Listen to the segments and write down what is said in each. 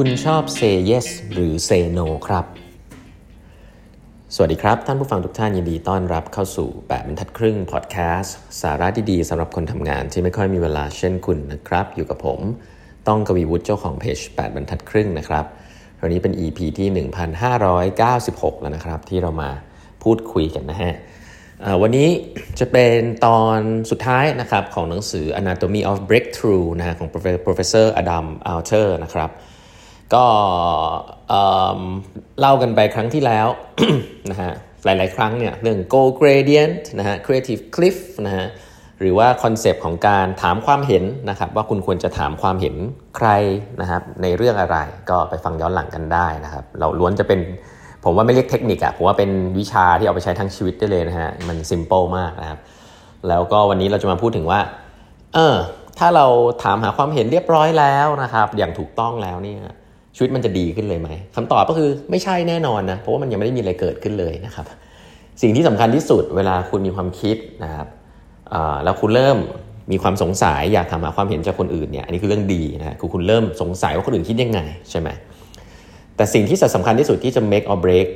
คุณชอบ say yes หรือ say no ครับ สวัสดีครับ ท่านผู้ฟังทุกท่านยินดีต้อนรับเข้าสู่แบบบรรทัดครึ่งพอดแคสต์สาระดีๆสำหรับคนทำงานที่ไม่ค่อยมีเวลาเช่นคุณนะครับ อยู่กับผม ต้องกวีวุฒิเจ้าของเพจ8บรรทัดครึ่งนะครับวันนี้เป็น EP ที่ 1596 แล้วนะครับ ที่เรามาพูดคุยกันนะฮะวันนี้จะเป็นตอนสุดท้ายนะครับของหนังสือ Anatomy of Breakthrough นะฮะของ Professor Adam Alter นะครับ ก็เล่ากันไปครั้งที่แล้วนะฮะหลาย ๆ ครั้งเนี่ยเรื่อง goal gradient นะฮะ creative cliff นะฮะหรือว่าคอนเซปต์ของการถามความเห็นนะครับว่าคุณควรจะถามความเห็นใครนะครับในเรื่องอะไรก็ไปฟังย้อนหลังกันได้นะครับเราล้วนจะเป็นผมว่าไม่เรียกเทคนิคอะผมว่าเป็นวิชาที่เอาไปใช้ทั้งชีวิตได้เลยนะฮะมัน simple มากนะครับแล้วก็วันนี้เราจะมาพูดถึงว่าเออถ้าเราถามหาความเห็นเรียบร้อยแล้วนะครับ อย่างถูกต้องแล้วเนี่ย ชีวิตมันจะดีขึ้นเลยไหมคำตอบก็คือไม่ใช่แน่นอนนะเพราะว่ามันยังไม่ได้มีอะไรเกิดขึ้นเลยนะครับสิ่งที่สำคัญที่สุดเวลาคุณมีความคิดนะครับแล้วคุณเริ่มมีความสงสัยอยากถามหาความเห็นจากคนอื่นเนี่ยอันนี้คือเรื่องดีนะคือคุณเริ่มสงสัยว่าคนอื่นคิดยังไงใช่ไหมแต่สิ่งที่สำคัญที่สุดที่จะ make or break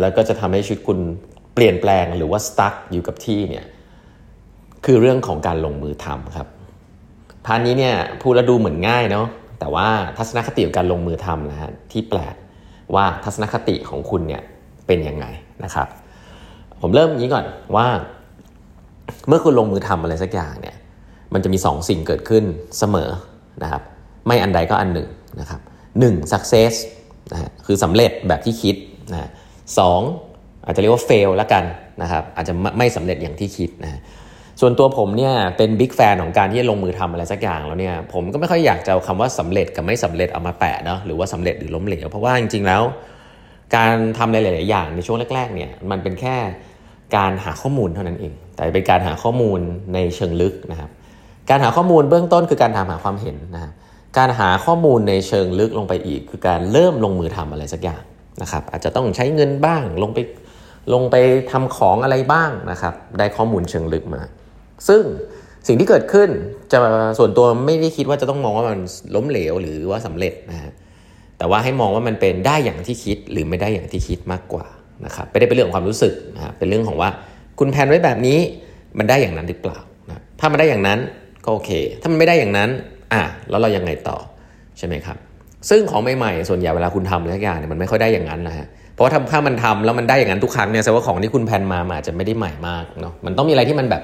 แล้วก็จะทำให้ชีวิตคุณเปลี่ยนแปลงหรือว่า stuck อยู่กับที่เนี่ยคือเรื่องของการลงมือทำครับพาร์ทนี้เนี่ยพูดแล้วดูเหมือนง่ายเนาะ แต่ว่าทัศนคติของการลงมือทำนะฮะที่แปลกว่าทัศนคติของคุณเนี่ยเป็นยังไงนะครับ ผมเริ่มอย่างนี้ก่อนว่า เมื่อคุณลงมือทำอะไรสักอย่างเนี่ยมันจะมี2สสิ่งเกิดขึ้นเสมอนะครับไม่อันใดก็อันหนึ่งนะครับหนึ่ง success นะฮะคือสำเร็จแบบที่คิดนะสองอาจจะเรียกว่า fail ล้วกันนะครับอาจจะไม่สำเร็จอย่างที่คิดนะ ส่วนตัวผมเนี่ยเป็นบิ๊กแฟนของการที่จะลงมือทำอะไรสักอย่างแล้วเนี่ยผมก็ไม่ค่อยอยากจะเอาคำว่าสำเร็จกับไม่สำเร็จเอามาแปะเนาะหรือว่าสำเร็จหรือล้มเหลวเพราะว่าจริงๆแล้ว การทำหลายๆอย่างในช่วงแรกๆเนี่ยมันเป็นแค่การหาข้อมูลเท่านั้นเอง แต่เป็นการหาข้อมูลในเชิงลึกนะครับ การหาข้อมูลเบื้องต้นคือการทำหาความเห็นนะครับการหาข้อมูลในเชิงลึกลงไปอีก คือการเริ่มลงมือทำอะไรสักอย่างนะครับอาจจะต้องใช้เงินบ้างลงไปลงไปทำของอะไรบ้างนะครับ ได้ข้อมูลเชิงลึกมา ซึ่งสิ่งที่เกิดขึ้นจะส่วนตัวไม่ได้คิดว่าจะต้องมองว่ามันล้มเหลวหรือว่าสำเร็จนะฮะแต่ว่าให้มองว่ามันเป็นได้อย่างที่คิดหรือไม่ได้อย่างที่คิดมากกว่านะครับไม่ได้เป็นเรื่องของความรู้สึกนะเป็นเรื่องของว่าคุณแพนไว้แบบนี้มันได้อย่างนั้นหรือเปล่านะถ้ามันได้อย่างนั้นก็โอเค ถ้ามันไม่ได้อย่างนั้นอะแล้วเรายังไงต่อใช่ไหมครับ ซึ่งของใหม่ๆส่วนใหญ่เวลาคุณทำอะไรอย่างเนี่ยมันไม่ค่อยได้อย่างนั้นนะฮะเพราะว่าถ้ามันทำแล้วมันได้อย่างนั้นทุกครั้งเนี่ยแสดงว่าของที่คุณแพนมาอาจจะไม่ได้ใหม่มากเนาะมันต้องมีอะไรที่มันแบบ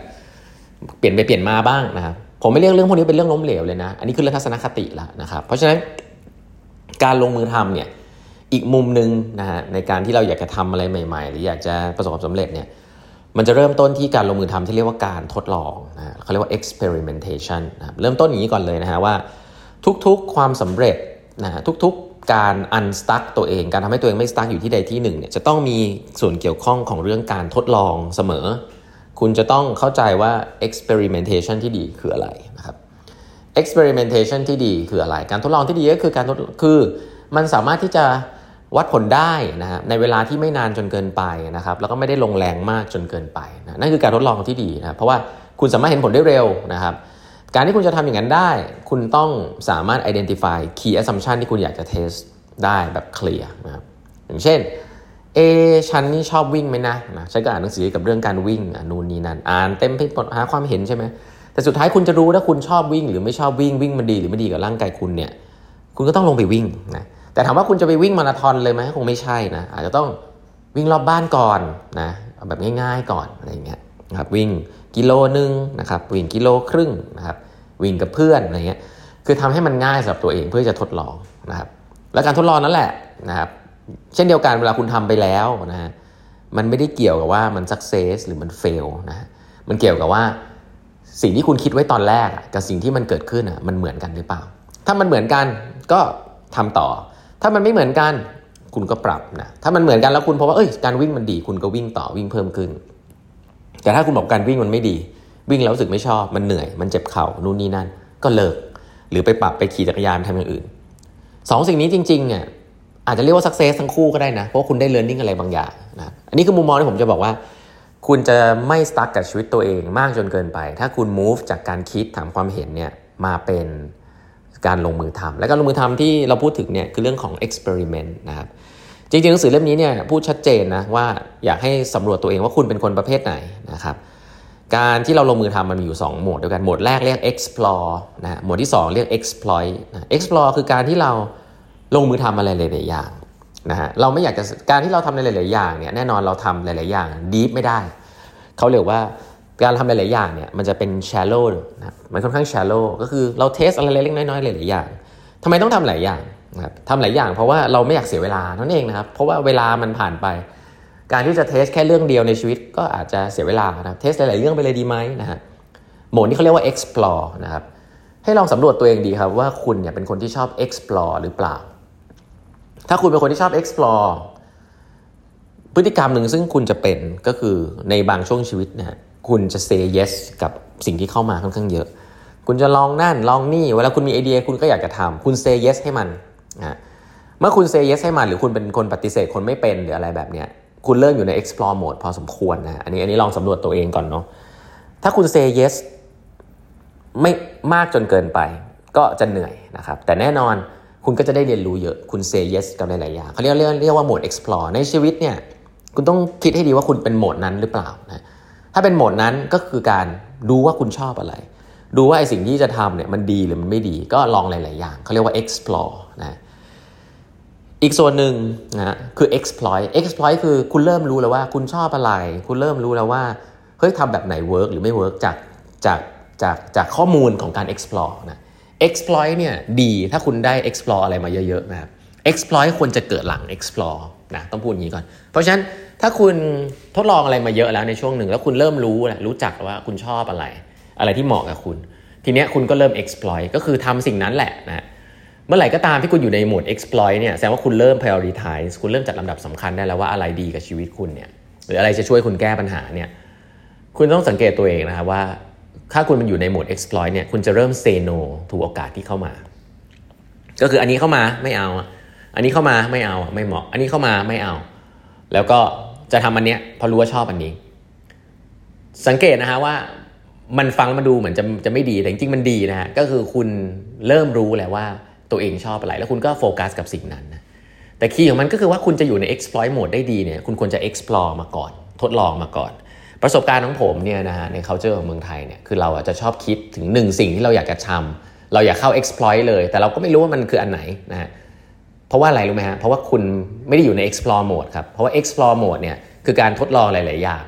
เปลี่ยนไปเปลี่ยนมาบ้างนะครับผมไม่เรียกเรื่องพวกนี้เป็นเรื่องล้มเหลวเลยนะ อันนี้คือเรื่องทัศนคติละนะครับ เพราะฉะนั้นการลงมือทำเนี่ยอีกมุมหนึ่งนะฮะในการที่เราอยากจะทำอะไรใหม่ ๆ หรืออยากจะประสบความสำเร็จเนี่ยมันจะเริ่มต้นที่การลงมือทำที่เรียกว่าการทดลองนะเขาเรียกว่า experimentation นะเริ่มต้นอย่างนี้ก่อนเลยนะฮะว่า ทุกๆความสำเร็จนะทุกๆการ unstuck ตัวเอง การทำให้ตัวเองไม่ stuck อยู่ที่ใดที่หนึ่งเนี่ยจะต้องมีส่วนเกี่ยวข้องของเรื่องการทดลองเสมอ คุณจะต้องเข้าใจว่า experimentation ที่ดีคืออะไรนะครับ experimentation ที่ดีคืออะไร การทดลองที่ดีก็คือการทดคือมันสามารถที่จะวัดผลได้นะฮะในเวลาที่ไม่นานจนเกินไปนะครับ แล้วก็ไม่ได้ลงแรงมากจนเกินไปนะนั่นคือการทดลองที่ดีนะเพราะว่าคุณสามารถเห็นผลได้เร็วนะครับ การที่คุณจะทำอย่างนั้นได้ คุณต้องสามารถ identify key assumption ที่คุณอยากจะ test ได้แบบเคลียร์นะครับอย่างเช่น เอฉันนี่ชอบวิ่งไหมนะนะฉันก็อ่านหนังสือกับเรื่องการวิ่งนู่นนี่นั่นอ่านเต็มไปหมดหาความเห็นใช่ไหมแต่สุดท้ายคุณจะรู้ถ้าคุณชอบวิ่ง หรือไม่ชอบวิ่งวิ่งมันดีหรือไม่ดีกับร่างกายคุณเนี่ยคุณก็ต้องลงไปวิ่งนะแต่ถามว่าคุณจะไปวิ่งมาราธอนเลยไหมคงไม่ใช่นะอาจจะต้องวิ่งรอบบ้านก่อนนะแบบง่าย ๆก่อนอะไรเงี้ยนะครับวิ่งกิโลนึงนะครับวิ่งกิโลครึ่งนะครับวิ่งกับเพื่อนอะไรเงี้ยคือทำให้มันง่ายสำหรับตัวเองเพื่อจะทดลองนะครับและการทดลองนั่นแหละนะครับ เช่นเดียวกันเวลาคุณทำไปแล้วนะฮะมันไม่ได้เกี่ยวกับว่ามันสักเซสหรือมันเฟลนะฮะมันเกี่ยวกับว่าสิ่งที่คุณคิดไว้ตอนแรกกับสิ่งที่มันเกิดขึ้นอะมันเหมือนกันหรือเปล่า ถ้ามันเหมือนกันก็ทำต่อ ถ้ามันไม่เหมือนกันคุณก็ปรับนะถ้ามันเหมือนกันแล้วคุณพบว่าเอ้ยการวิ่งมันดี คุณก็วิ่งต่อวิ่งเพิ่มขึ้น แต่ถ้าคุณบอกการวิ่งมันไม่ดี วิ่งแล้วรู้สึกไม่ชอบมันเหนื่อยมันเจ็บเข่านู่นนี่นั่น ก็เลิก หรือไปปรับไปขี่จักรยานทำอย่างอื่นสองสิ่งนี้จริงๆเนี่ย อาจจะเรียกว่าสักเซสทั้งคู่ก็ได้นะ เพราะคุณได้เรียนรู้อะไรบางอย่างนะอันนี้คือมุมมองที่ผมจะบอกว่า คุณจะไม่สตั๊กกับชีวิตตัวเองมากจนเกินไป ถ้าคุณ move จากการคิดถามความเห็นเนี่ยมาเป็นการลงมือทำและการลงมือทำที่เราพูดถึงเนี่ยคือเรื่องของ experiment นะครับจริงๆหนังสือเล่มนี้เนี่ยพูดชัดเจนนะว่าอยากให้สำรวจตัวเองว่าคุณเป็นคนประเภทไหนนะครับการที่เราลงมือทำมันมีอยู่ 2 โหมดด้วยกัน โหมดแรกเรียก explore นะ โหมดที่ 2 เรียก exploit นะ explore คือการที่เรา ลงมือทำอะไรหลายๆอย่างนะฮะเราไม่อยากจะการที่เราทำในหลาย ๆ อย่างเนี่ยแน่นอนเราทำหลาย ๆ อย่าง deep ไม่ได้เขาเรียกว่าการทำหลาย ๆ อย่างเนี่ยมันจะเป็น shallow นะมันค่อนข้าง shallow ก็คือเราเทสอะไรเล็กๆน้อยๆหลาย ๆ อย่างทำไมต้องทำหลายอย่างนะครับทำหลายอย่างเพราะว่าเราไม่อยากเสียเวลานั่นเองนะครับ เพราะว่าเวลามันผ่านไป การที่จะเทสแค่เรื่องเดียวในชีวิตก็อาจจะเสียเวลานะเทสหลาย ๆ เรื่องไปเลยดีไหมนะฮะโหมดนี้เขาเรียกว่า explore นะครับให้ลองสำรวจตัวเองดีครับว่าคุณเนี่ยเป็นคนที่ชอบ explore หรือเปล่า ถ้าคุณเป็นคนที่ชอบ explore พฤติกรรมหนึ่งซึ่งคุณจะเป็นก็คือในบางช่วงชีวิตนะฮะคุณจะ say yes กับสิ่งที่เข้ามาค่อนข้างเยอะ คุณจะลองนั่นลองนี่ เวลาคุณมีไอเดียคุณก็อยากจะทำคุณ say yes ให้มันนะเมื่อคุณ say yes ให้มัน หรือคุณเป็นคนปฏิเสธคนไม่เป็นหรืออะไรแบบเนี้ยคุณเริ่มอยู่ใน explore mode พอสมควรนะอันนี้อันนี้ลองสำรวจตัวเองก่อนเนาะถ้าคุณ say yes ไม่มากจนเกินไป ก็จะเหนื่อยนะครับ แต่แน่นอน คุณก็จะได้เรียนรู้เยอะ คุณ say yes กับหลายๆอย่างเขาเรียกเรียกเรียกว่าโหมด explore ในชีวิตเนี่ย คุณต้องคิดให้ดีว่าคุณเป็นโหมดนั้นหรือเปล่านะ ถ้าเป็นโหมดนั้นก็คือการดูว่าคุณชอบอะไร ดูว่าไอสิ่งที่จะทำเนี่ยมันดีหรือมันไม่ดี ก็ลองหลาย ๆ อย่างเขาเรียกว่า explore นะ อีกส่วนหนึ่งนะคือ exploit exploit คือคุณเริ่มรู้แล้วว่าคุณชอบอะไร คุณเริ่มรู้แล้วว่า เฮ้ยทำแบบไหน work หรือไม่ work จากจากจากจากข้อมูลของการ explore นะ exploit เนี่ยดีถ้าคุณได้ explore อะไรมาเยอะๆนะครับ exploit ควรจะเกิดหลัง explore นะต้องพูดอย่างนี้ก่อน เพราะฉะนั้นถ้าคุณทดลองอะไรมาเยอะแล้วในช่วงหนึ่ง แล้วคุณเริ่มรู้แหละรู้จักว่าคุณชอบอะไร อะไรที่เหมาะกับคุณ ทีเนี้ยคุณก็เริ่ม exploit ก็คือทำสิ่งนั้นแหละนะเมื่อไหร่ก็ตามที่คุณอยู่ในโหมด exploit เนี่ยแสดงว่าคุณเริ่ม prioritize คุณเริ่มจัดลำดับสำคัญได้แล้วว่าอะไรดีกับชีวิตคุณเนี่ยหรืออะไรจะช่วยคุณแก้ปัญหาเนี่ยคุณต้องสังเกตตัวเองนะครับว่า ถ้าคุณมันอยู่ในโหมด exploit เนี่ยคุณจะเริ่ม say no ถูกโอกาสที่เข้ามา ก็คืออันนี้เข้ามาไม่เอา อันนี้เข้ามาไม่เอาไม่เหมาะ อันนี้เข้ามาไม่เอา แล้วก็จะทำอันเนี้ยเพราะรู้ว่าชอบอันนี้ สังเกตนะฮะว่ามันฟังมาดูเหมือนจะจะไม่ดีแต่จริงๆมันดีนะฮะก็คือคุณเริ่มรู้แล้วว่าตัวเองชอบอะไร แล้วคุณก็โฟกัสกับสิ่งนั้นนะแต่คีย์ของมันก็คือว่าคุณจะอยู่ใน exploit mode ได้ดีเนี่ยคุณควรจะ explore มาก่อน ทดลองมาก่อน ประสบการณ์ของผมเนี่ยนะฮะใน culture ของเมืองไทยเนี่ยคือเราจะชอบคิดถึงหนึ่งสิ่งที่เราอยากจะทำเราอยากเข้า exploit เลย แต่เราก็ไม่รู้ว่ามันคืออันไหนนะฮะเพราะว่าอะไรรู้ไหมฮะเพราะว่าคุณไม่ได้อยู่ใน explore mode ครับเพราะว่า explore mode เนี่ยคือการทดลองหลาย ๆ อย่าง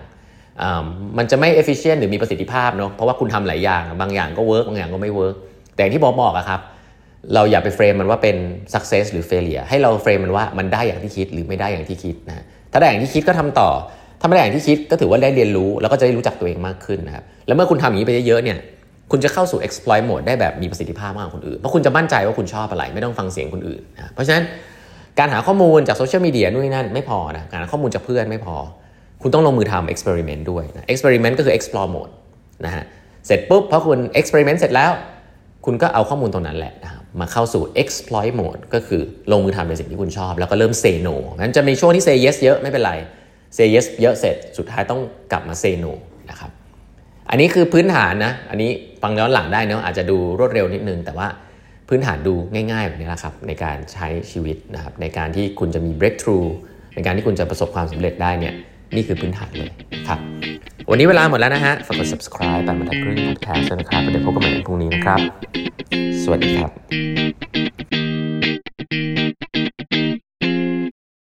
มันจะไม่ efficient หรือมีประสิทธิภาพเนาะเพราะว่าคุณทำหลายอย่างบางอย่างก็ work บางอย่างก็ไม่ work แต่ที่บอกบอกอะครับเราอย่าไปเฟรมมันว่าเป็น success หรือ failure ให้เราเฟรมมันว่ามันได้อย่างที่คิดหรือไม่ได้อย่างที่คิดนะถ้าได้อย่างที่คิดก็ทำต่อ ถ้าไม่ได้อย่างที่คิดก็ถือว่าได้เรียนรู้แล้วก็จะได้รู้จักตัวเองมากขึ้นนะครับแล้วเมื่อคุณทำอย่างนี้ไปเยอะๆเนี่ยคุณจะเข้าสู่ exploit mode ได้แบบมีประสิทธิภาพมากกว่าคนอื่น เพราะคุณจะมั่นใจว่าคุณชอบอะไร ไม่ต้องฟังเสียงคนอื่นนะเพราะฉะนั้นการหาข้อมูลจากโซเชียลมีเดียนู่นนี่นั่นไม่พอนะการหาข้อมูลจากเพื่อนไม่พอ คุณต้องลงมือทำ experiment ด้วยนะ experiment ก็คือ explore mode นะฮะเสร็จปุ๊บพอคุณ experiment เสร็จแล้ว คุณก็เอาข้อมูลตรงนั้นแหละนะครับมาเข้าสู่ exploit mode ก็คือลงมือทำในสิ่งที่คุณชอบ แล้วก็เริ่ม say no นั้นจะมีช่วงที่ say yes เยอะไม่เป็นไร say yes เยอะเสร็จสุดท้ายต้องกลับมา say no นะครับอันนี้คือพื้นฐานนะ อันนี้ฟังย้อนหลังได้เนาะอาจจะดูรวดเร็วนิดนึง แต่ว่าพื้นฐานดูง่ายๆแบบนี้แหละครับในการใช้ชีวิตนะครับในการที่คุณจะมี breakthrough ในการที่คุณจะประสบความสำเร็จได้เนี่ยนี่คือพื้นฐานเลยครับ วันนี้เวลาหมดแล้วนะฮะฝากกด subscribe ปันบรรทัดครึ่ง podcast ด้วยนะครับเดี๋ยวพบกันใหม่ในพรุ่งนี้นะครับ สวัสดีครับ